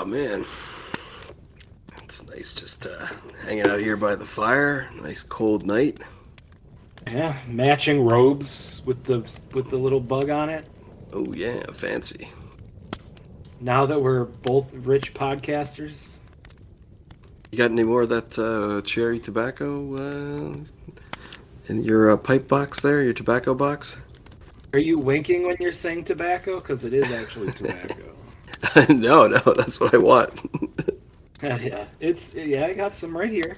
Oh man, it's nice just uh, hanging out here by the fire. Nice cold night. Yeah, matching robes with the with the little bug on it. Oh yeah, fancy. Now that we're both rich podcasters, You got any more of that uh, cherry tobacco uh, in your uh, pipe box there? Your tobacco box? are you winking when you're saying tobacco? Because it is actually tobacco. no, no, that's what I want. yeah, it's yeah. I got some right here.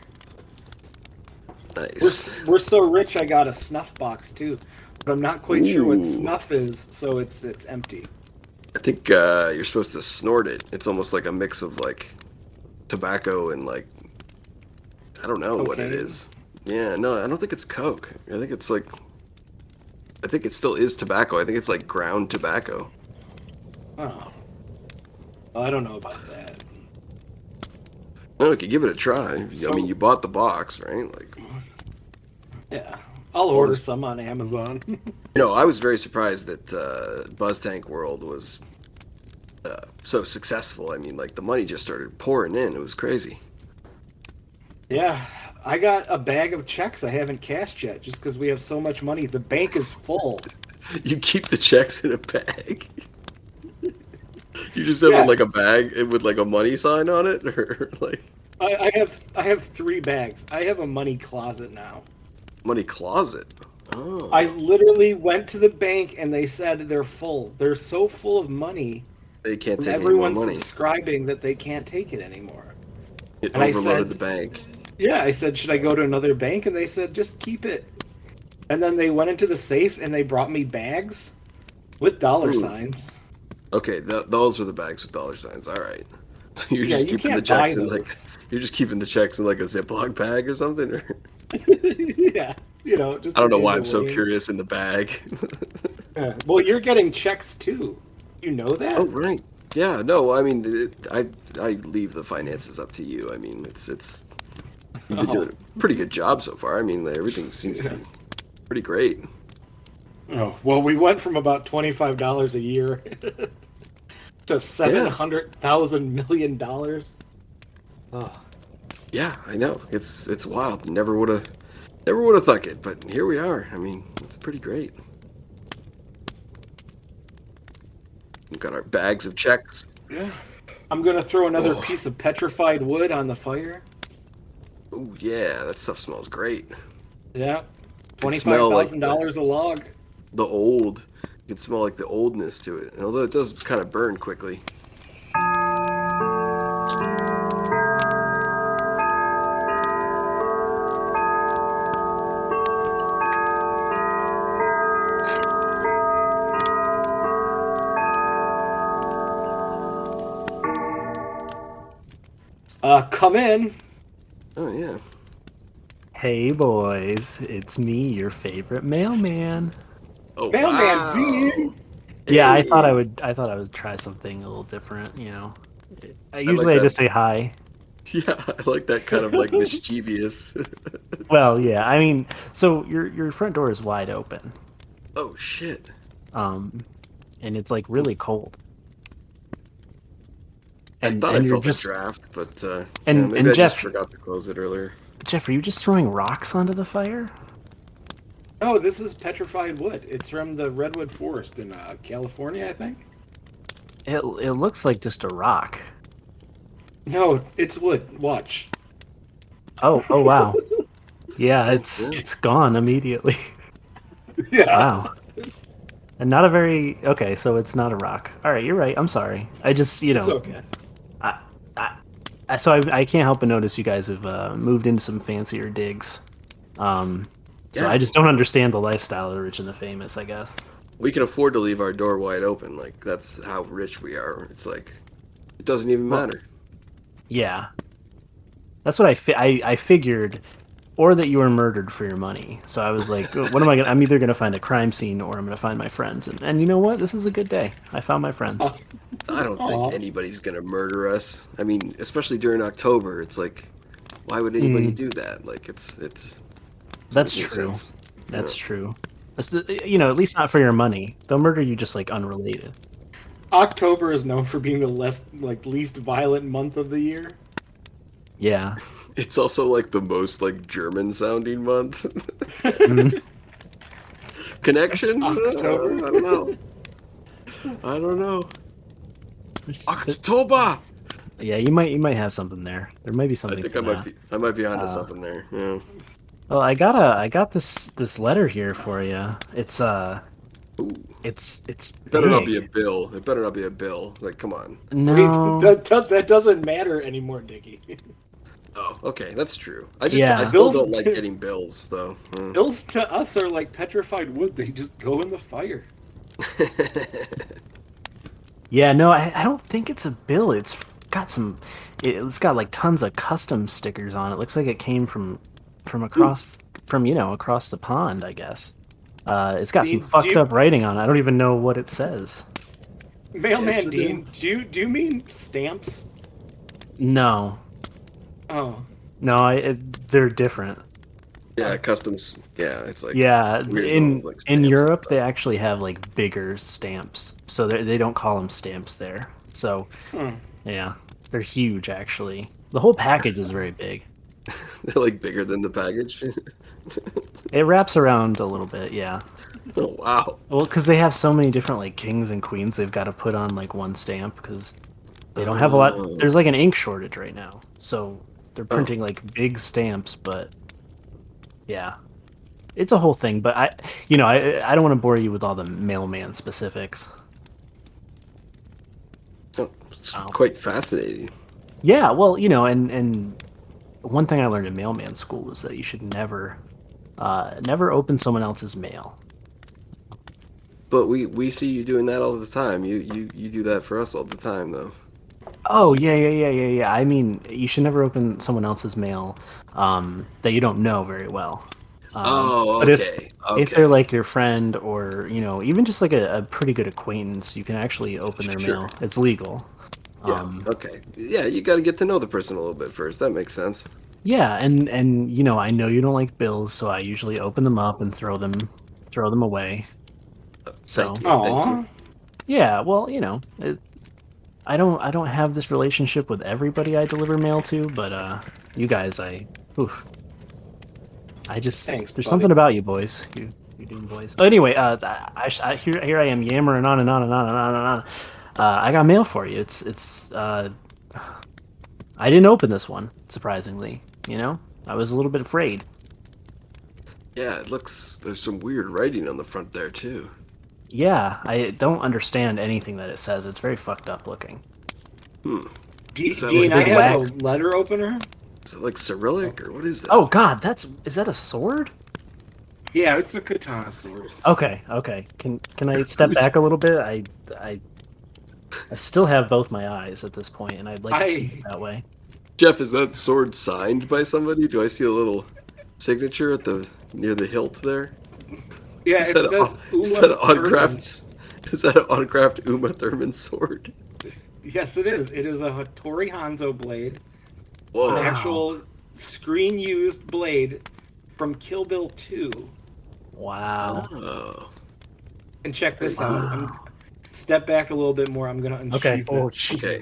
nice. We're, we're so rich. I got a snuff box too, but I'm not quite sure what snuff is, so it's it's empty. I think uh, you're supposed to snort it. It's almost like a mix of like tobacco and like I don't know what it is. Yeah, no, I don't think it's coke. I think it's like I think it still is tobacco. I think it's like ground tobacco. Oh, I don't know about that. No, we could give it a try. I mean, you bought the box, right? Like, Yeah, I'll order this- some on Amazon. you know, I was very surprised that uh, Buzz Tank World was uh, so successful. I mean, like the money just started pouring in. It was crazy. yeah, I got a bag of checks I haven't cashed yet, just because we have so much money. The bank is full. You keep the checks in a bag. you just have Yeah. like a bag with like a money sign on it, or like I, I have I have three bags. I have a money closet now. money closet. Oh, I literally went to the bank and they said they're full. They're so full of money they can't take any more everyone money. subscribing that they can't take it anymore. It and I overloaded said- the bank. Yeah, I said, should I go to another bank? And they said, just keep it. And then they went into the safe and they brought me bags with dollar Ooh. signs. Okay, th- those were the bags with dollar signs. All right. So you're Yeah, just you keeping the checks in like you're just keeping the checks in like a Ziploc bag or something. Or yeah, you know, just I don't know why I'm so curious in the bag. Yeah. Well, you're getting checks too. You know that? oh right. Yeah. No. I mean, it, I I leave the finances up to you. I mean, it's it's you've been Oh. doing a pretty good job so far. I mean, everything seems to be pretty great. Oh, well, we went from about twenty-five dollars a year to seven hundred thousand million dollars. Oh, Yeah, I know. It's it's wild. Never would have never would have thunk it, but here we are. I mean, it's pretty great. We've got our bags of checks. yeah. I'm gonna throw another Oh. piece of petrified wood on the fire. Oh yeah, that stuff smells great. Yeah, Twenty five thousand like dollars a log. The old. You can smell like the oldness to it. And although it does kind of burn quickly. Uh, come in. Oh yeah. Hey boys, it's me, your favorite mailman. Oh Mailman wow. Dean. Yeah, I thought I would. I thought I would try something a little different. You know, I usually I that. just say hi. Yeah, I like that kind of like mischievous. Well, yeah. I mean, so your your front door is wide open, oh shit. um, and it's like really cold. I And, thought and I you're felt just a draft, but uh, And- yeah, maybe and I Jeff- just forgot to close it earlier. Jeff. Are you just throwing rocks onto the fire? No, this is petrified wood. It's from the redwood forest in uh, California, I think. It it looks like just a rock. No, it's wood. Watch. Oh oh wow. Yeah, Oh, it's it's gone immediately. Yeah. Wow. And not a very okay, so it's not a rock. All right, you're right. I'm sorry. I just you know It's okay. I, I, so I, I can't help but notice you guys have uh, moved into some fancier digs. Um, so Yeah. I just don't understand the lifestyle of the rich and the famous. I guess. We can afford to leave our door wide open. Like that's how rich we are. It's like it doesn't even Well- matter. Yeah, that's what I, fi- I I figured, or that you were murdered for your money. So I was like, what am I gonna? I'm either gonna find a crime scene or I'm gonna find my friends. And, and you know what? This is a good day. I found my friends. Oh. I don't Aw. think anybody's gonna murder us. I mean, especially during October, it's like, why would anybody Mm. do that? Like, it's it's. That's true. sense. That's true. That's you know, at least not for your money. They'll murder you just like unrelated. October is known for being the less like least violent month of the year. Yeah. It's also like the most like German sounding month. Connection? October. Uh, I don't know. I don't know. October. yeah, you might you might have something there. There might be something. I think to I might that. be. I might be onto Uh, something there. Yeah. Well, I got a I got this this letter here for you. It's uh, Ooh. it's it's It better not be a bill. It better not be a bill. Like, come on. no. that, that, that doesn't matter anymore, Dickie. Oh, okay, that's true. I just, Yeah. I still Bills- don't like getting bills though. Mm. Bills to us are like petrified wood; they just go in the fire. Yeah, no, I, I don't think it's a bill. It's got some. It, it's got like tons of custom stickers on it. Looks like it came from from across from you know across the pond. I guess. Uh, it's got some Dean, do fucked you- up writing on it. I don't even know what it says. Mailman Yes, Dean, do you do you mean stamps? No, Oh, no, I, it, they're different. yeah, customs. Yeah, it's like Yeah, in little, like, in Europe they actually have like bigger stamps, so they they don't call them stamps there. So Hmm. yeah, they're huge actually. The whole package is very big. they're like bigger than the package. It wraps around a little bit, yeah. oh wow. Well, because they have so many different like kings and queens, they've got to put on like one stamp because they don't have a Oh. lot. There's like an ink shortage right now, so they're oh. printing like big stamps. But yeah, it's a whole thing. But I, you know, I I don't want to bore you with all the mailman specifics. Oh, it's Wow. quite fascinating. Yeah, well, you know, and and one thing I learned in mailman school was that you should never, uh, never open someone else's mail. But we we see you doing that all the time. You you you do that for us all the time though. Oh yeah, yeah, yeah, yeah, yeah. I mean, you should never open someone else's mail um, that you don't know very well. Um, oh, but okay. if okay. if they're like your friend or you know even just like a, a pretty good acquaintance, you can actually open their Sure. mail. It's legal. Yeah, Um, okay. Yeah, you got to get to know the person a little bit first. That makes sense. yeah, and and you know I know you don't like bills, so I usually open them up and throw them throw them away. So Thank you, thank you. yeah, well you know. It, I don't I don't have this relationship with everybody I deliver mail to, but uh you guys I oof. I just Thanks, there's buddy. something about you boys. You you doing boys. But anyway, uh I, I, here here I am yammering on and on and on and on and on. Uh I got mail for you. It's it's uh I didn't open this one, surprisingly, you know? I was a little bit afraid. Yeah, it looks. There's some weird writing on the front there too. Yeah, I don't understand anything that it says. It's very fucked up looking. D- Is that Dean, like I have wax? a letter opener. Is it like Cyrillic or what is it? Oh god, that's is that a sword? Yeah, it's a katana sword. Okay, okay. Can can I step back a little bit? I I I still have both my eyes at this point, and I'd like to keep it that way. Jeff, is that sword signed by somebody? Do I see a little signature at the near the hilt there? Yeah, Is it says a, is that an Thurman. autographed? Is that an autographed Uma Thurman sword? Yes, it is. It is a Hattori Hanzo blade, Whoa! an actual screen-used blade from Kill Bill 2. Wow. Oh. And check this out. Wow. I'm, step back a little bit more. I'm gonna unsheath Okay. Oh, it. Oh Okay.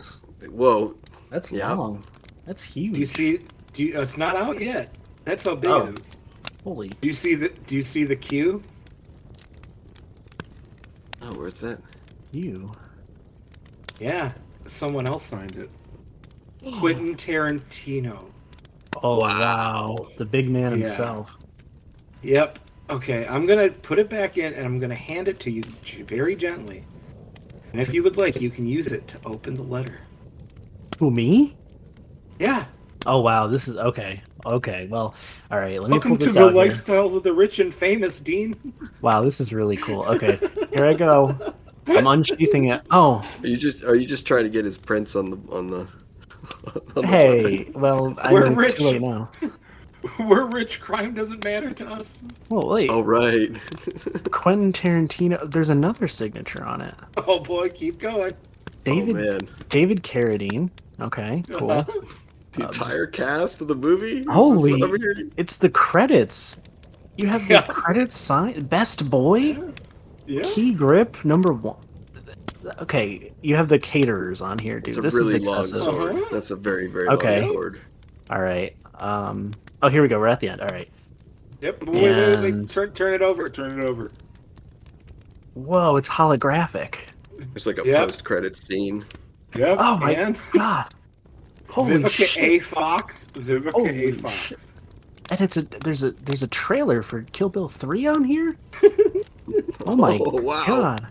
Whoa! That's Yeah. long. That's huge. Do you see? Do you, oh, it's not out yet. That's how big Oh. it is. Holy. Do you see the? Do you see the Q? Oh, where's that? You. Yeah, someone else signed it. Quentin Tarantino. Oh Wow. wow. The big man Yeah. himself. Yep. Okay, I'm gonna put it back in, and I'm gonna hand it to you very gently. And if you would like, you can use it to open the letter. Who me? Yeah. Oh wow. This is okay. Okay. Well, all right. Let me Welcome pull to this the out here. lifestyles of the rich and famous, Dean. Wow. This is really cool. Okay. Here I go. I'm unsheathing it. Oh. Are you just are you just trying to get his prints on the on the? on the Hey. Well, I We're mean, it's too rich. late now. We're rich. Crime doesn't matter to us. Well, wait. All right. Quentin Tarantino. There's another signature on it. Oh boy, keep going. David Oh man. David Carradine. Okay, cool. The entire cast of the movie. Holy- what I'm hearing? it's the credits. You have the credits signed. Best boy, Yeah. key grip number one. okay. You have the caterers on here, dude. It's a this really is long excessive. sword. Uh-huh. That's a very very Okay. long sword. All right. Um. Oh, here we go. We're at the end. All right. Yep. Wait, wait, wait, wait. Turn, turn it over. Turn it over. Whoa, it's holographic. It's like a Yep. post credit scene. Yep. Oh my and god. Holy Vivica shit. A. Fox. Vivica Holy A. Fox. shit. And it's a there's a there's a trailer for Kill Bill 3 on here? oh my Oh, wow. god.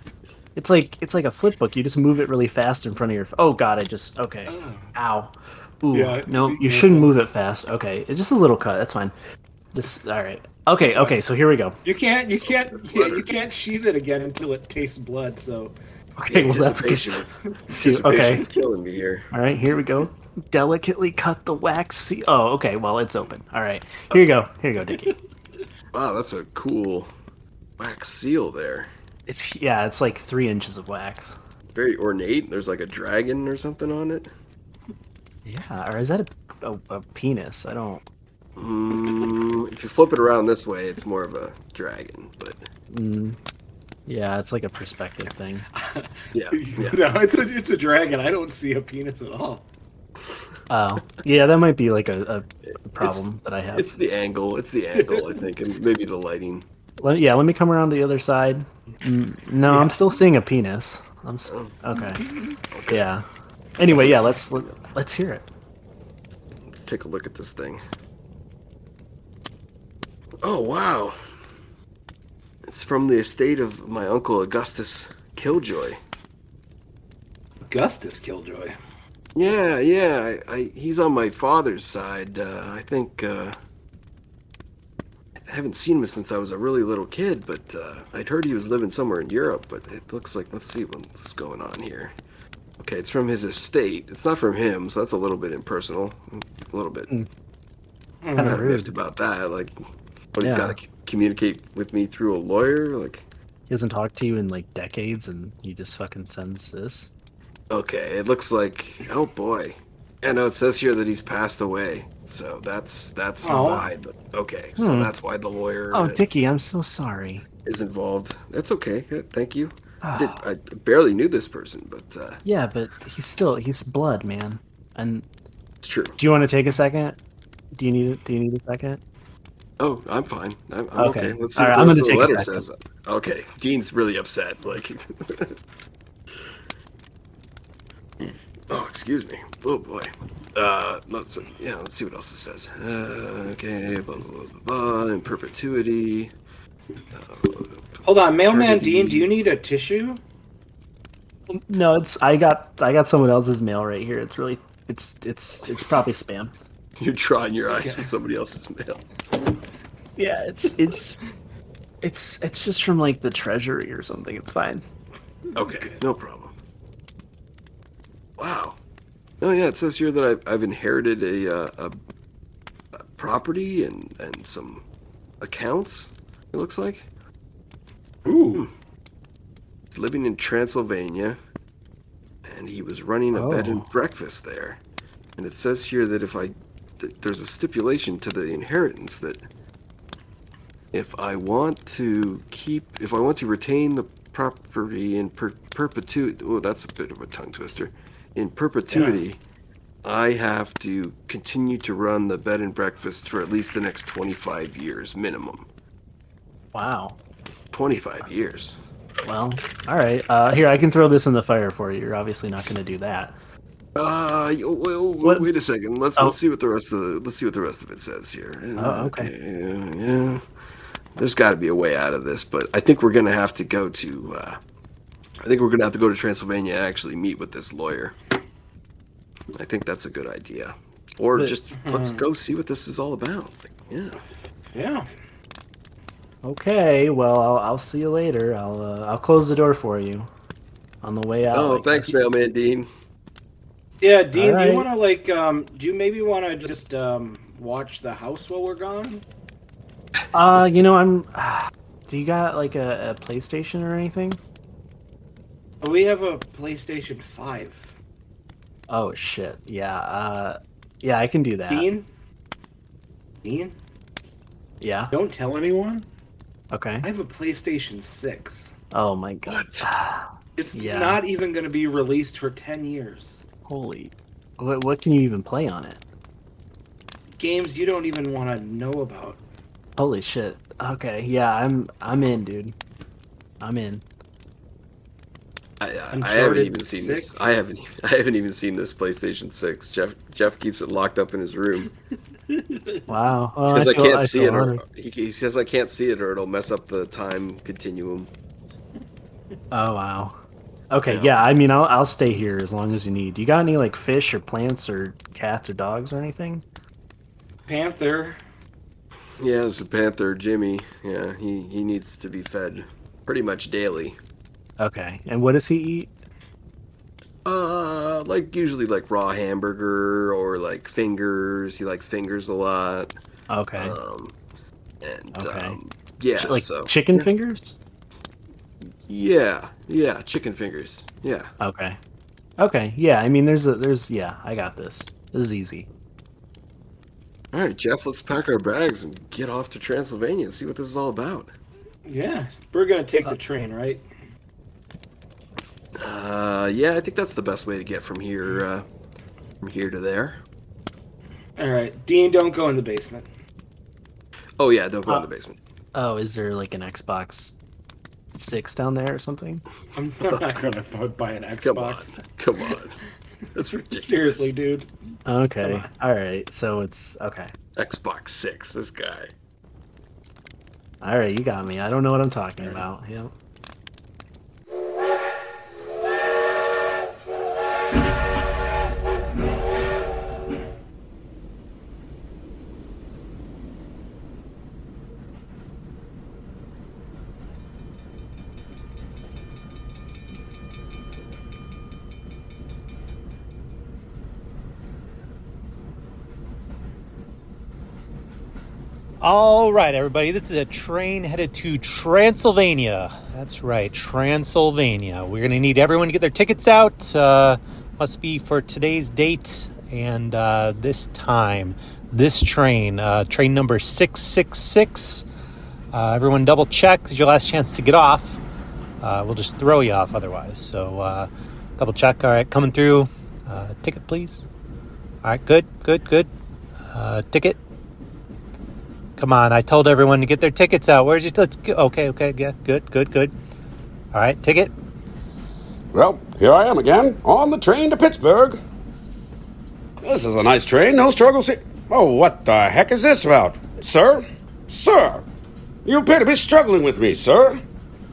It's like it's like a flip book. You just move it really fast in front of your Oh god, I just okay. Oh. Ow. Ooh. Yeah, no, you shouldn't move it fast. Okay. It's just a little cut. That's fine. Just all right. Okay, okay, so here we go. You can't. You can't. Yeah, you can't sheath it again until it tastes blood. So. Okay, well that's good. Dude, okay. Anticipation's killing me here. All right, here we go. Delicately cut the wax seal. Oh, okay. Well, it's open. All right. Here you go. Here you go, Dickie. Wow, that's a cool wax seal there. It's yeah, it's like three inches of wax. Very ornate. There's like a dragon or something on it. Yeah, or is that a, a, a penis? I don't. Mm, if you flip it around this way, it's more of a dragon. But Mm, yeah, it's like a perspective thing. yeah, yeah. no, it's a it's a dragon. I don't see a penis at all. Oh, yeah, that might be like a, a problem that I have. It's the angle. It's the angle, I think, and maybe the lighting. Let, yeah, let me come around to the other side. Mm, no, I'm still seeing a penis. I'm s okay. Yeah. Anyway, yeah, let's let, let's hear it. Let's take a look at this thing. Oh wow! It's from the estate of my uncle Augustus Killjoy. Augustus Killjoy. Yeah, yeah. I, I he's on my father's side. Uh, I think uh, I haven't seen him since I was a really little kid, but uh, I'd heard he was living somewhere in Europe. But it looks like let's see what's going on here. Okay, it's from his estate. It's not from him, so that's a little bit impersonal. A little bit. Kinda kind of rude. about that. Like, but he's Yeah. got to communicate with me through a lawyer. Like, He hasn't talked to you in like decades, and he just fucking sends this. okay, it looks like. Oh boy. I know it says here that he's passed away. So that's that's Oh. why. But okay, so Hmm. that's why the lawyer Oh, Dickie, I'm so sorry. is involved. That's okay. Thank you. I, did, Ah, I barely knew this person, but uh, yeah, but he's still he's blood, man. And it's true. do you want to take a second? Do you need Do you need a second? Oh, I'm fine. I'm, I'm Okay. okay. Let's see All right, I'm gonna the take a letter says. Okay, Dean's really upset. Like, oh, excuse me. Oh boy. Uh, let's yeah. Let's see what else it says. Uh, okay, blah blah blah, blah, in perpetuity. Uh, Hold on, mailman Turkey. Dean. Do you need a tissue? No, it's I got I got someone else's mail right here. It's really it's it's it's probably spam. you're drying your eyes Okay. with somebody else's mail. Yeah, it's it's it's it's just from like the treasury or something. It's fine. Okay, no problem. Wow. Oh yeah, it says here that I've, I've inherited a, uh, a, a property and and some accounts. It looks like Ooh. Hmm. he's living in Transylvania, and he was running a bed and Oh. breakfast there. And it says here that if I that there's a stipulation to the inheritance that if I want to keep if I want to retain the property in per, perpetuity oh that's a bit of a tongue twister in perpetuity I have to continue to run the bed and breakfast for at least the next 25 years minimum Wow. 25 years Well, all right. Uh, here, I can throw this in the fire for you. You're obviously not going to do that. Uh, well, What- wait a second. Let's Oh. let's see what the rest of the let's see what the rest of it says here. Oh, okay. Yeah, yeah. There's got to be a way out of this, but I think we're gonna have to go to. Uh, I think we're gonna have to go to Transylvania and actually meet with this lawyer. I think that's a good idea. Or But- just let's go see what this is all about. Like, yeah. Yeah. Okay. Well, I'll, I'll see you later. I'll uh, I'll close the door for you on the way out. Oh, like- thanks, mailman Dean. Yeah, Dean. Do you want to like? Um, do you maybe want to just um watch the house while we're gone? Uh, you know, I'm. do you got like a, a PlayStation or anything? We have a PlayStation Five. Oh shit. Yeah. Uh, yeah, I can do that. Dean. Dean, Yeah. don't tell anyone. Okay. I have a PlayStation Six. Oh my god. It's Yeah. not even going to be released for 10 years. Holy, what what can you even play on it? Games you don't even want to know about. Holy shit. Okay, yeah, I'm I'm in, dude. I'm in. I, I, I haven't even seen 6? this. I haven't. I haven't even seen this PlayStation Six. Jeff Jeff keeps it locked up in his room Wow. Well, because I, feel- can't see it. Or, he, he says I can't see it, or it'll mess up the time continuum. Oh wow. Okay, Yeah. yeah. I mean, I'll I'll stay here as long as you need. You got any like fish or plants or cats or dogs or anything? Panther. Yeah, there's a panther, Jimmy. Yeah, he he needs to be fed pretty much daily. Okay. And what does he eat? Uh, like usually like raw hamburger or like fingers. He likes fingers a lot. Okay. Um, and Okay. um, yeah, Ch- like so chicken fingers? yeah, yeah, chicken fingers. Yeah. Okay. Okay. Yeah. I mean, there's a there's yeah. I got this. This is easy. All right, Jeff, let's pack our bags and get off to Transylvania and see what this is all about. Yeah. We're going to take the train, right? Uh, yeah, I think that's the best way to get from here, uh, from here to there. All right. Dean, don't go in the basement. Oh yeah, don't go Uh, in the basement. Oh, is there like an Xbox Six down there or something? I'm, I'm not going to buy an Come on, Xbox. come on. That's ridiculous. Seriously, dude. Okay. All right. So it's okay. Xbox Six. This guy. All right. You got me. I don't know what I'm talking All right. about. Yeah. All right, everybody, this is a train headed to Transylvania. That's right, Transylvania. We're going to need everyone to get their tickets out. Uh, must be for today's date and uh, this time. This train, uh, train number 666. Uh, everyone double check. This is your last chance to get off. Uh, we'll just throw you off otherwise. So uh, double check. All right, coming through. Ticket, please. All right, good, good, good. Ticket. Come on, I told everyone to get their tickets out. Where's your let's go. Okay, okay, yeah, good, good, good. All right, ticket. Well, here I am again, on the train to Pittsburgh. This is a nice train, no struggles here. Oh, what the heck is this about? Sir? Sir! You appear to be struggling with me, sir.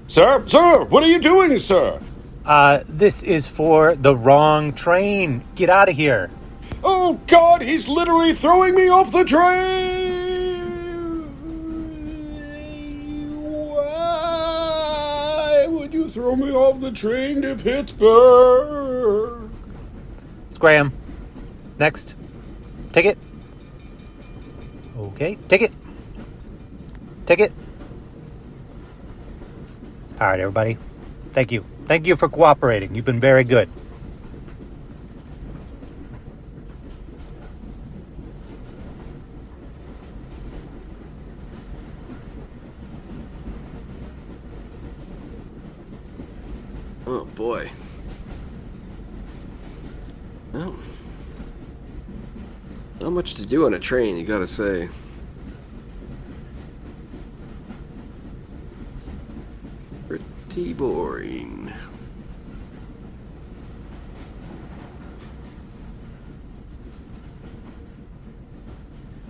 Sir? Sir, what are you doing, sir? Uh, this is for the wrong train. Get out of here. Oh, God, he's literally throwing me off the train! Throw me off the train to Pittsburgh? It's Graham. Next. Ticket. Okay, ticket. Ticket. All right, everybody. Thank you. Thank you for cooperating. You've been very good. Oh boy. Well, not much to do on a train, you gotta say. Pretty boring.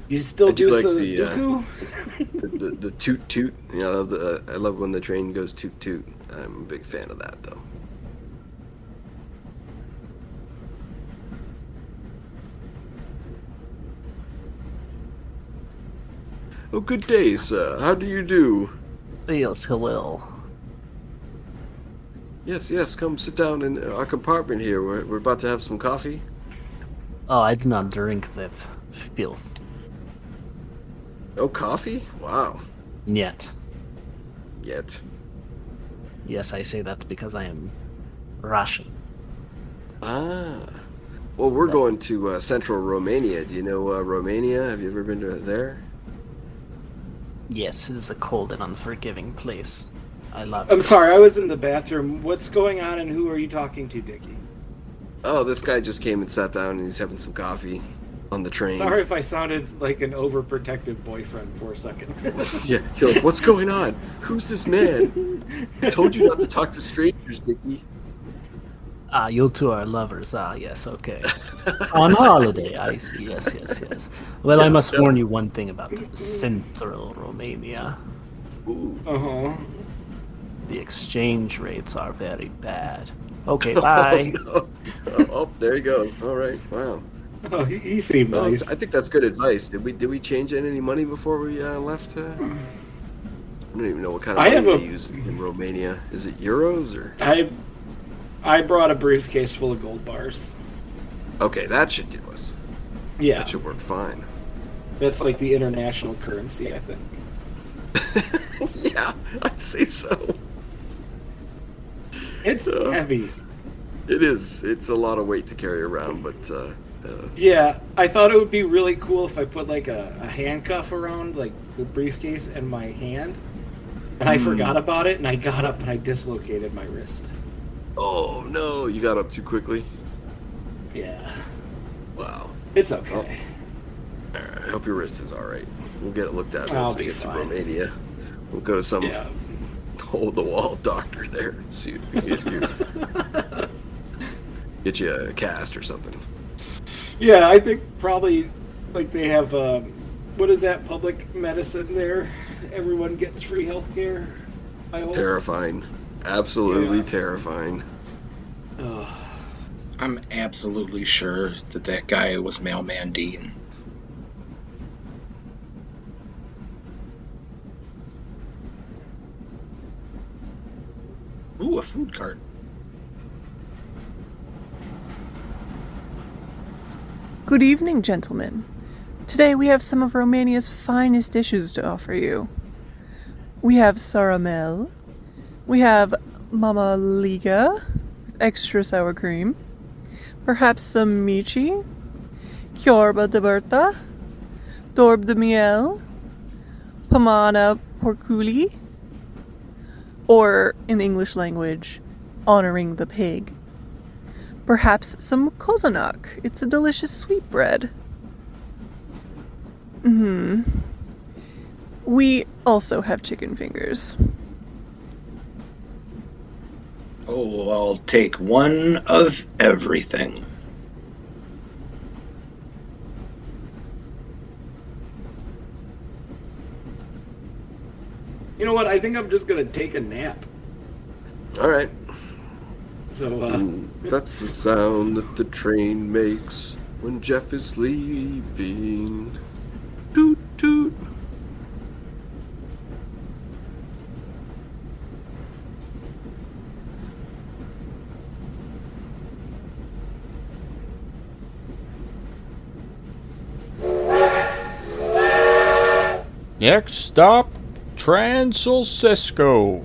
You still I do do like the, uh, The, the, the toot toot. You know, the, I love when the train goes toot toot. I'm a big fan of that though. Oh, good day, sir. How do you do? Yes, hello. Yes, yes. Come sit down in our compartment here. We're, we're about to have some coffee. Oh, I do not drink that filth Oh, coffee? Wow. yet. Yet. Yes, I say that because I am Russian. Ah. Well, we're going to uh, central Romania. Do you know uh, Romania? Have you ever been to there? Yes, it is a cold and unforgiving place. I love it. I'm it. sorry, I was in the bathroom. What's going on and who are you talking to, Dickie? Oh, this guy just came and sat down and he's having some coffee on the train. Sorry if I sounded like an overprotective boyfriend for a second. Yeah, you're like, what's going on? Who's this man? I told you not to talk to strangers, Dickie. Ah, you two are lovers. Ah, yes, okay. On holiday, I see. Yes, yes, yes. Well, I must warn you one thing about Central Romania. Ooh. uh huh. The exchange rates are very bad. Okay, bye. Oh, no. oh, there he goes. All right. Wow. Oh, he, he seemed Well, nice. I think that's good advice. Did we did we change in any money before we uh, left? Uh, I don't even know what kind of I money have they a- use in Romania. Is it euros or? I I brought a briefcase full of gold bars. Okay, that should do us. Yeah, That should work fine. that's like the international currency, I think. yeah, I'd say so. It's Uh. heavy. It is. It's a lot of weight to carry around, but uh, uh, Yeah, I thought it would be really cool if I put like a, a handcuff around like the briefcase and my hand. And I forgot about it, and I got up and I dislocated my wrist. Oh no, you got up too quickly. Yeah, Wow. it's okay. All right, I hope your wrist is all right. We'll get it looked at I'll we get to fine. Romania. We'll go to some Yeah. hole the wall doctor there and see if we can get you, get you a cast or something. Yeah, I think probably like they have um, what is that public medicine there? Everyone gets free health care. Terrifying. Absolutely Yeah. terrifying. Ugh. I'm absolutely sure that that guy was Mailman Dean. Ooh, a food cart. Good evening, gentlemen. Today we have some of Romania's finest dishes to offer you. We have saramel, we have mama liga with extra sour cream, perhaps some mici, ciorba de berta, dorb de miel, pamana porculi, or in the English language, honoring the pig. Perhaps some cozonac. It's a delicious sweetbread. Hmm. We also have chicken fingers. Oh, I'll take one of everything. You know what? I think I'm just gonna take a nap. All right. So uh, Ooh, that's the sound that the train makes when Jeff is leaving. Toot toot. Next stop, Transilcisco.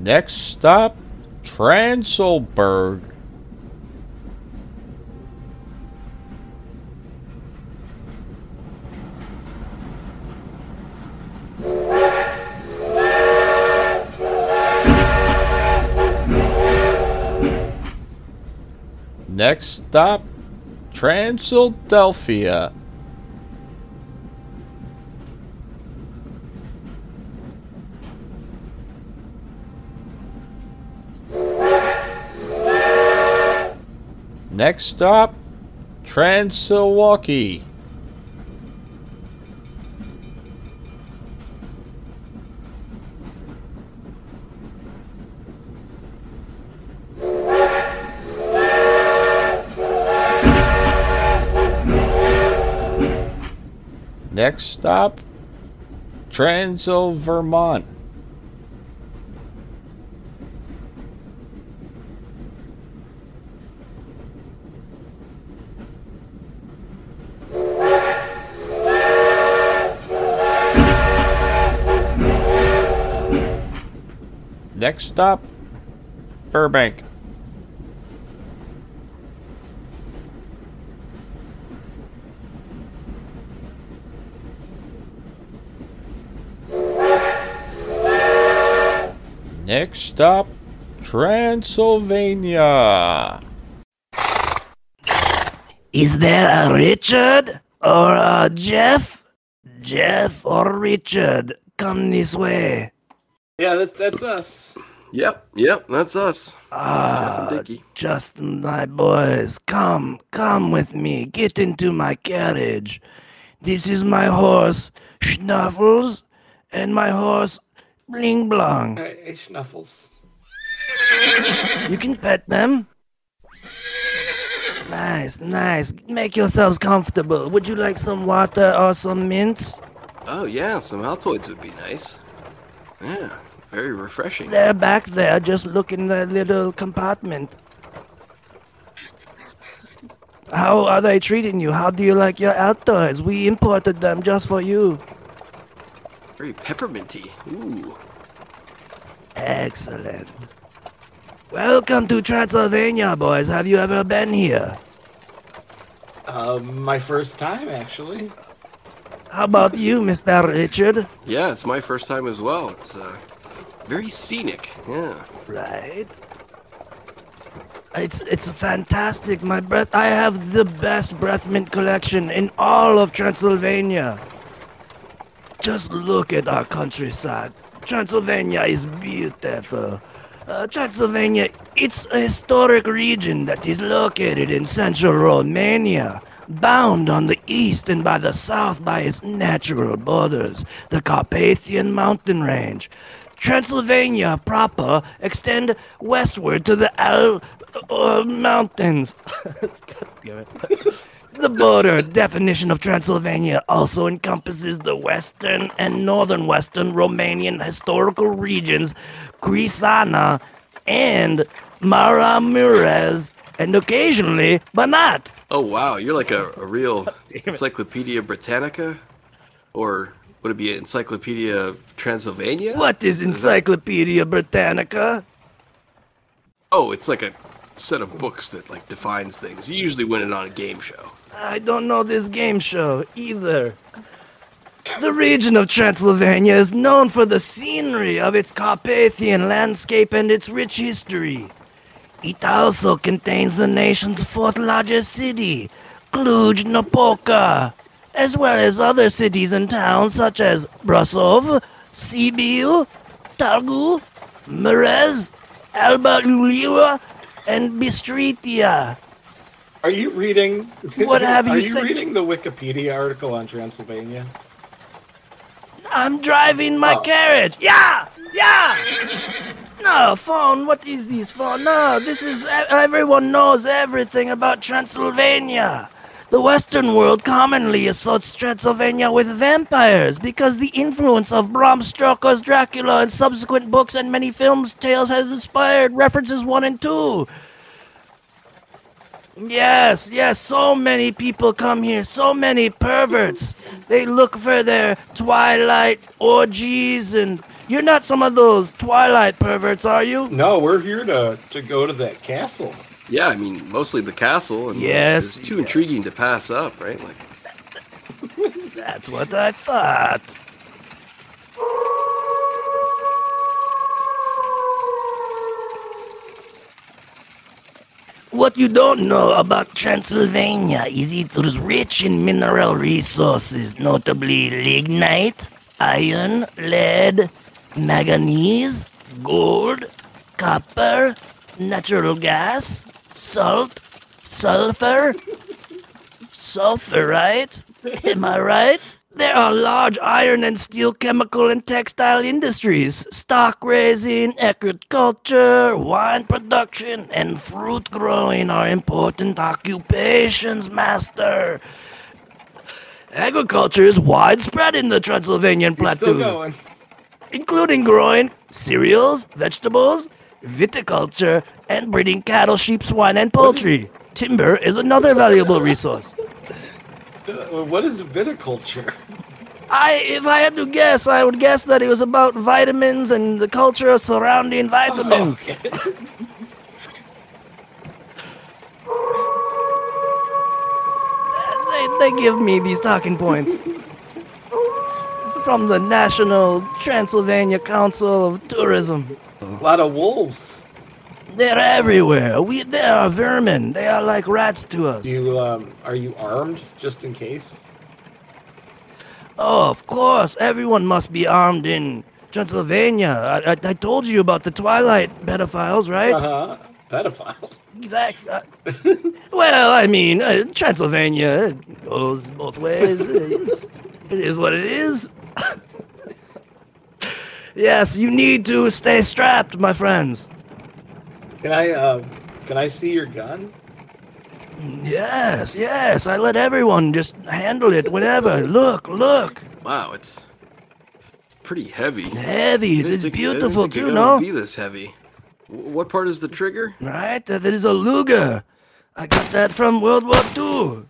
Next stop, Transilberg. Next stop, Transildelphia. Next stop, Transilwaukee. Next stop, Transil, Vermont. Next stop, Burbank. Next stop, Transylvania. Is there a Richard or a Jeff? Jeff or Richard, come this way. Yeah, that's that's us. Yep, yep, that's us. Jeff Ah, and Dickie. just my boys, come, come with me. Get into my carriage. This is my horse, Schnuffles, and my horse, Bling Blong. Hey, hey, Schnuffles. You can pet them. Nice, nice. Make yourselves comfortable. Would you like some water or some mints? Oh yeah, some Altoids would be nice. Yeah, very refreshing. They're back there, just look in that little compartment. How are they treating you? How do you like your Altoids? We imported them just for you. Very pepperminty. Ooh. Excellent. Welcome to Transylvania, boys. Have you ever been here? Uh, my first time actually. How about you, Mr. Richard? Yeah, it's my first time as well. It's uh, very scenic. Yeah. Right. It's it's fantastic. My breath. I have the best breath mint collection in all of Transylvania. Just look at our countryside. Transylvania is beautiful. Uh, Transylvania, it's a historic region that is located in central Romania, bound on the east and by the south by its natural borders, the Carpathian mountain range. Transylvania proper extend westward to the Al uh, mountains. The border definition of Transylvania also encompasses the western and northern western Romanian historical regions, Crisana and Maramureş, and occasionally Banat. Oh wow, you're like a, a real Encyclopedia Britannica, or would it be Encyclopedia of Transylvania? What is Encyclopedia Britannica? Oh, it's like a set of books that like defines things. You usually win it on a game show. I don't know this game show either. The region of Transylvania is known for the scenery of its Carpathian landscape and its rich history. It also contains the nation's fourth largest city, Cluj Napoca, as well as other cities and towns such as Brasov, Sibiu, Targu, Mureș, Alba Iulia, and Bistrița. Are you reading? What have you? Are you said? reading the Wikipedia article on Transylvania? I'm driving my Oh. carriage. Yeah, yeah. No phone. What is this phone? No, this is. Everyone knows everything about Transylvania. The Western world commonly associates Transylvania with vampires because the influence of Bram Stoker's Dracula and subsequent books and many films tales has inspired references one and two. Yes, yes, so many people come here, so many perverts. They look for their twilight orgies and you're not some of those twilight perverts, are you? No, we're here to to go to that castle. Yeah, I mean mostly the castle, and Yes, it's too intriguing to pass up, right? Like, That's what I thought. What you don't know about Transylvania is it is rich in mineral resources, notably lignite, iron, lead, manganese, gold, copper, natural gas, salt, sulfur. Sulfur, right? Am I right? There are large iron and steel chemical and textile industries, stock raising, agriculture, wine production, and fruit growing are important occupations, master. Agriculture is widespread in the Transylvanian plateau, including growing cereals, vegetables, viticulture, and breeding cattle, sheep, swine, and poultry. Timber is another valuable resource. What is viticulture? I, if I had to guess, I would guess that it was about vitamins and the culture surrounding vitamins. Okay. They, they give me these talking points. From the National Transylvania Council of Tourism. A lot of wolves. They're everywhere. We, they are vermin. They are like rats to us. You um, are you armed just in case? Oh, of course. Everyone must be armed in Transylvania. I, I, I told you about the Twilight pedophiles, right? Uh huh. Pedophiles. Exactly. Uh, well, I mean, uh, Transylvania goes both ways. It is what it is. yes, you need to stay strapped, my friends. Can I uh, can I see your gun? Yes, yes. I let everyone just handle it whenever. Look, look. Wow, it's it's pretty heavy. Heavy. I didn't It's think- beautiful too, it no? be this heavy. What part is the trigger? Right? That is a Luger. I got that from World War II.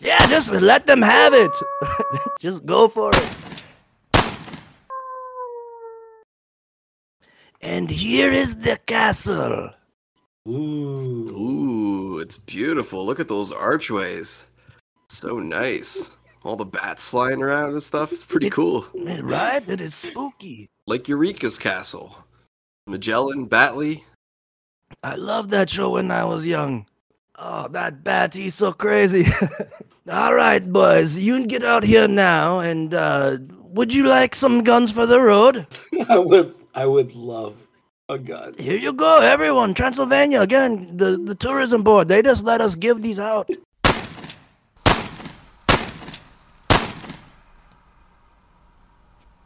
Yeah, just let them have it. just go for it. And here is the castle. Ooh. Ooh, it's beautiful. Look at those archways. So nice. All the bats flying around and stuff. It's pretty It- cool. Right? It is spooky. Like Eureka's castle. Magellan, Batly. I loved that show when I was young. Oh, that bat, he's so crazy. All right, boys, you can get out here now, and uh, would you like some guns for the road? I would I would love a gun. Here you go, everyone. Transylvania, again, the, the tourism board, they just let us give these out.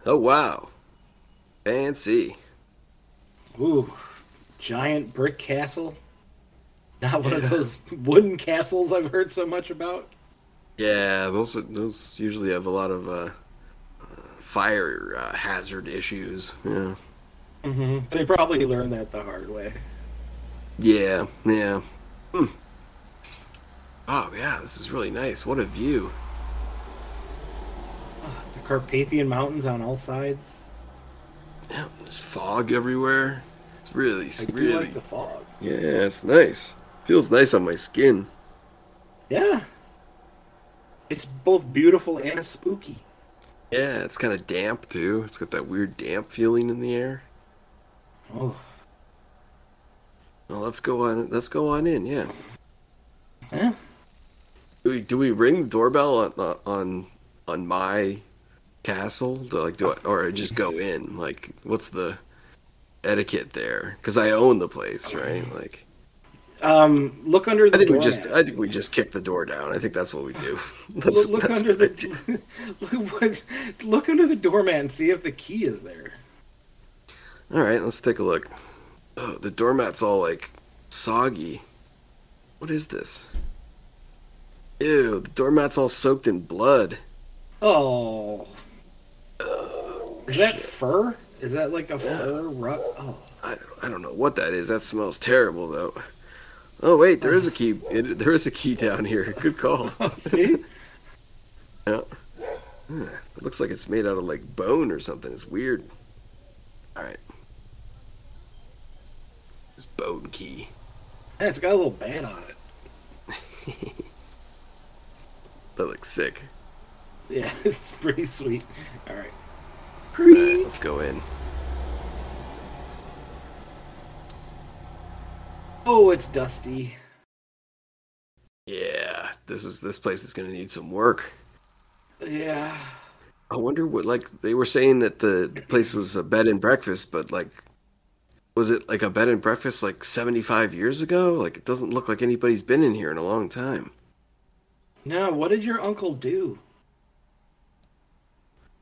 Oh wow. Fancy. Ooh, giant brick castle. Not one of those wooden castles I've heard so much about. Yeah, those are, those usually have a lot of uh, uh, fire uh, hazard issues. Yeah. Hmm They probably learned that the hard way. Yeah, yeah. Hmm. Oh yeah, this is really nice. What a view. The Carpathian Mountains on all sides. Yeah, there's fog everywhere. It's really, I really. like the fog. Yeah, it's nice. Feels nice on my skin. Yeah. It's both beautiful and spooky. Yeah, it's kind of damp too. It's got that weird damp feeling in the air. Oh, Well, let's go on. Let's go on in. Yeah. yeah. Do we, do we ring the doorbell on on on my castle? Do, like do I, or just go in? Like what's the etiquette there? Because I own the place, right? Like Um, look under the I think we just I think we just kick the door down. I think that's what we do. Look, look under what I do. the look, what- look under the doormat and see if the key is there. All right, let's take a look. Oh, the doormat's all like soggy. What is this? Ew, the doormat's all soaked in blood. Oh, oh is that fur? Is that like a fur rug? Oh, I, I don't know what that is. That smells terrible though. Oh wait, there is a key. It, there is a key down here. Good call. see, Yeah. It looks like it's made out of like bone or something. It's weird. All right. This bone key. Yeah, it's got a little band on it. That looks sick. Yeah, it's pretty sweet. All right. All right, let's go in. Oh, it's dusty. Yeah, this is this place is gonna need some work. Yeah. I wonder what like they were saying that the, the place was a bed and breakfast, but like was it like a bed and breakfast like 75 years ago? Like it doesn't look like anybody's been in here in a long time. No, what did your uncle do?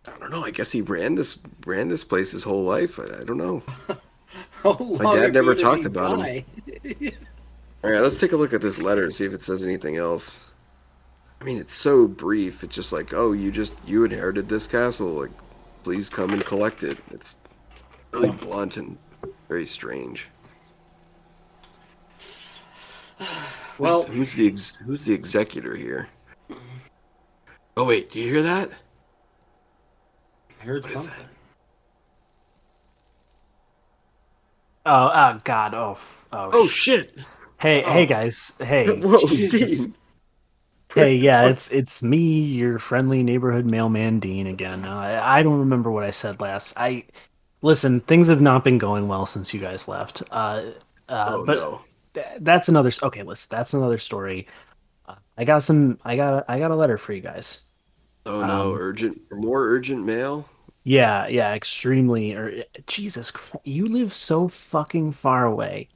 I don't know. I guess he ran this ran this place his whole life. I, I don't know. My dad never talked about him. All right, let's take a look at this letter and see if it says anything else. I mean, it's so brief. It's just like, oh, you just you inherited this castle. Like, please come and collect it. It's really blunt and very strange. Well, who's the ex- who's the executor here? Oh wait, do you hear that? I heard What is something. Oh, oh God. Oh, f- oh. Oh sh- shit! hey, oh. hey, guys. Hey, Whoa, Dean. hey. Yeah, it's it's me, your friendly neighborhood mailman Dean again. Now, I, I don't remember what I said last. I listen. Things have not been going well since you guys left. Uh, uh, Oh but no. th- that's another. Okay, listen. That's another story. Uh, I got some. I got. I got a letter for you guys. Oh no! um, urgent, more urgent mail. Yeah, yeah, extremely. Or Jesus, Christ, you live so fucking far away.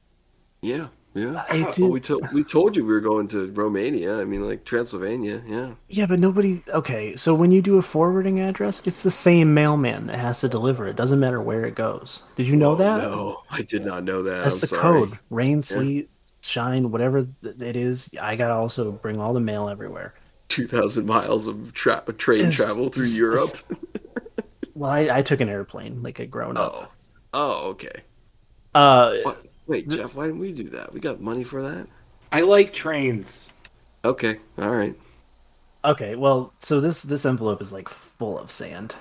Yeah, yeah. I Well, we told we told you we were going to Romania. I mean, like Transylvania. Yeah. Yeah, but nobody. Okay, so when you do a forwarding address, it's the same mailman that has to deliver. It doesn't matter where it goes. Did you know Oh, that? No, I did not know that. That's I'm the sorry. code. Rain, sleet, shine, whatever it is. I gotta also bring all the mail everywhere. Two thousand miles of tra- train It's- travel through it's- Europe. Well, I, I took an airplane like a grown up. Oh. Oh, okay. Uh, What? Wait, Jeff, why didn't we do that? We got money for that? I like trains. Okay, all right. okay. Well, so this this envelope is like full of sand.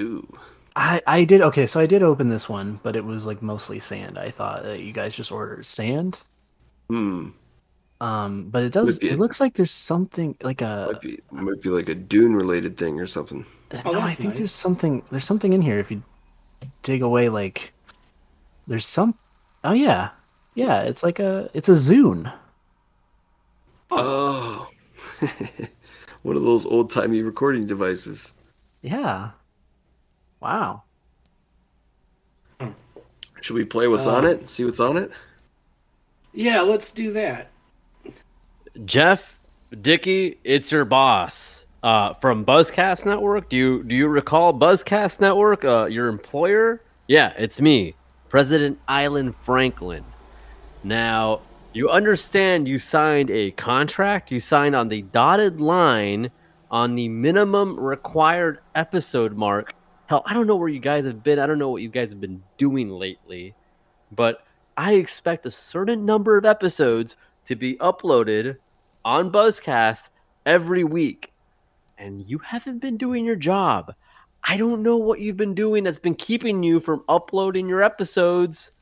Ooh. I I did okay. So I did open this one, but it was like mostly sand. I thought that you guys just ordered sand. Hmm. Um, but it does. It a- looks like there's something like a. Might be might be like a Dune related thing or something. Oh, no, I think nice. there's something. There's something in here. If you dig away, like there's some. Oh yeah, yeah. It's like a. It's a Zune. Oh. One of those old timey recording devices. Yeah. Wow. Should we play what's Uh, on it? See what's on it? Yeah, let's do that. Jeff, Dicky, it's your boss. Uh, from Buzzcast Network. Do you do you recall Buzzcast Network? Uh, your employer? Yeah, it's me, President Island Franklin. Now, you understand you signed a contract. You signed on the dotted line on the minimum required episode mark. Hell, I don't know where you guys have been. I don't know what you guys have been doing lately, but I expect a certain number of episodes to be uploaded on Buzzcast every week. And you haven't been doing your job. I don't know what you've been doing that's been keeping you from uploading your episodes.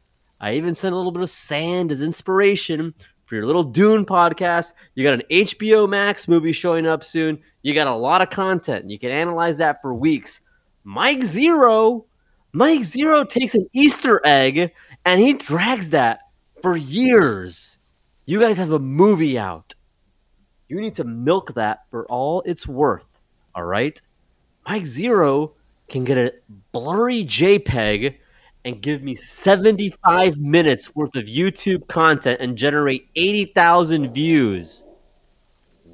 I even sent a little bit of sand as inspiration for your little Dune podcast. You got an HBO Max movie showing up soon. You got a lot of content. You can analyze that for weeks. Mike Zeroh, Mike Zeroh takes an Easter egg and he drags that for years. You guys have a movie out. You need to milk that for all it's worth. All right? Mike Zeroh can get a blurry JPEG and give me 75 minutes worth of YouTube content and generate 80,000 views.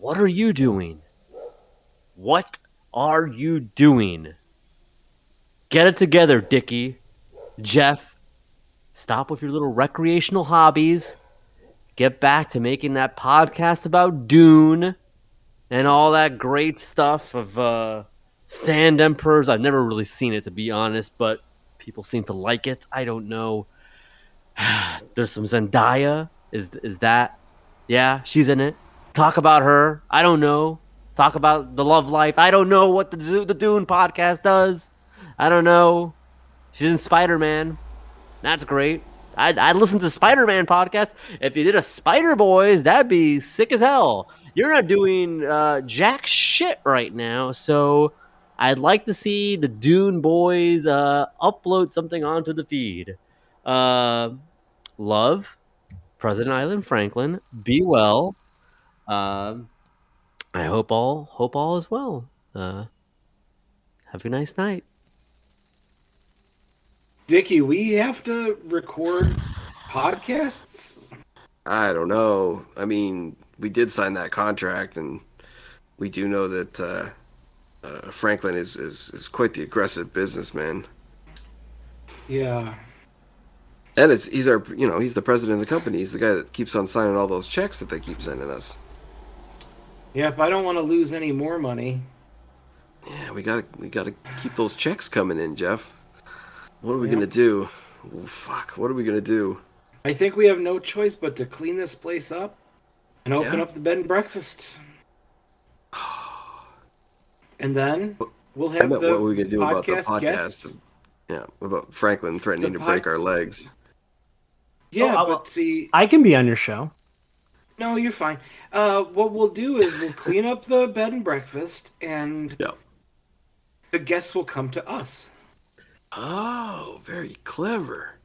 What are you doing? What are you doing? Get it together, Dickie. Jeff, stop with your little recreational hobbies. Get back to making that podcast about Dune and all that great stuff of uh, Sand Emperors. I've never really seen it, to be honest, but people seem to like it. I don't know. There's some Zendaya. Is is that? Yeah, she's in it. Talk about her. I don't know. Talk about the love life. I don't know what the the Dune podcast does. I don't know. She's in Spider Man. That's great. I'd, I'd listen to Spider Man podcast. If you did a Spider Boys, that'd be sick as hell. You're not doing uh, jack shit right now, so I'd like to see the Dune Boys uh, upload something onto the feed. Uh, love, President Island Franklin. Be well. Um, I hope all hope all is well. Uh, have a nice night. Dickie, we have to record podcasts. I don't know. I mean, we did sign that contract, and we do know that uh, Franklin is, is, is quite the aggressive businessman. Yeah. And it's he's our you know he's the president of the company. He's the guy that keeps on signing all those checks that they keep sending us. Yeah, Yep, I don't want to lose any more money. Yeah, we gotta we gotta keep those checks coming in, Jeff. What are we Yeah. gonna do? Oh, fuck, what are we gonna do? I think we have no choice but to clean this place up and open Yeah. up the bed and breakfast. And then we'll have the what we could do about the podcast guests. Yeah, about Franklin threatening The to break our legs. Yeah, Oh, I'll- but see, I can be on your show. no, you're fine. Uh, what we'll do is we'll clean up the bed and breakfast, and Yeah. the guests will come to us, Oh, very clever.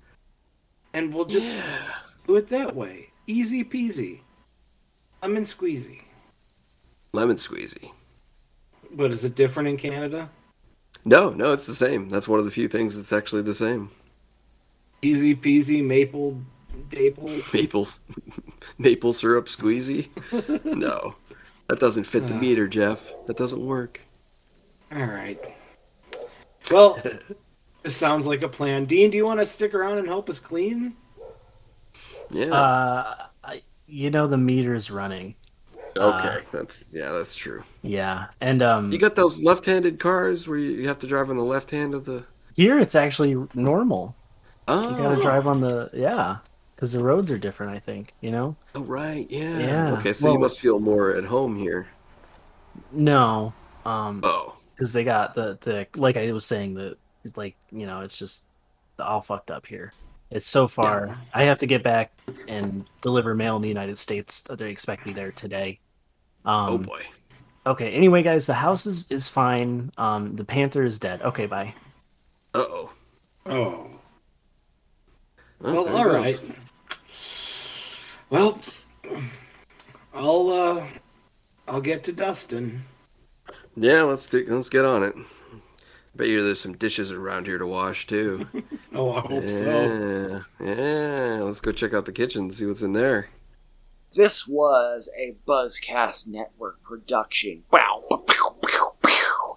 and we'll just yeah. do it that way. Easy peasy, lemon squeezy. Lemon squeezy. But is it different in Canada? No, no, it's the same. That's one of the few things that's actually the same. Easy peasy maple maple. Maple, maple syrup squeezy. no, that doesn't fit the Uh. meter, Jeff. That doesn't work. All right. Well, this sounds like a plan. Dean, do you want to stick around and help us clean? Yeah. Uh, I- you know the meter's running. Okay, that's yeah, that's true. Yeah, and um, You got those left-handed cars where you you have to drive on the left hand of the. here it's actually normal. Oh, You gotta drive on the yeah, because the roads are different. I think you know. Oh right, yeah. Yeah, Okay, so you must feel more at home here. No, um, Oh, because they got the the like I was saying the like you know it's just all fucked up here. It's so far. I have to get back and deliver mail in the United States. They expect me there today. Um, oh boy. Okay. Anyway, guys, the house is is fine. Um, the panther is dead. Okay, bye. Uh oh. Oh. Well, Well, there all goes. right. Well, I'll uh, I'll get to Dustin. Yeah, let's do, let's get on it. Bet you there's some dishes around here to wash too. Oh, I hope so. yeah, yeah. Let's go check out the kitchen and see what's in there. This was a Buzzcast Network production. Bah,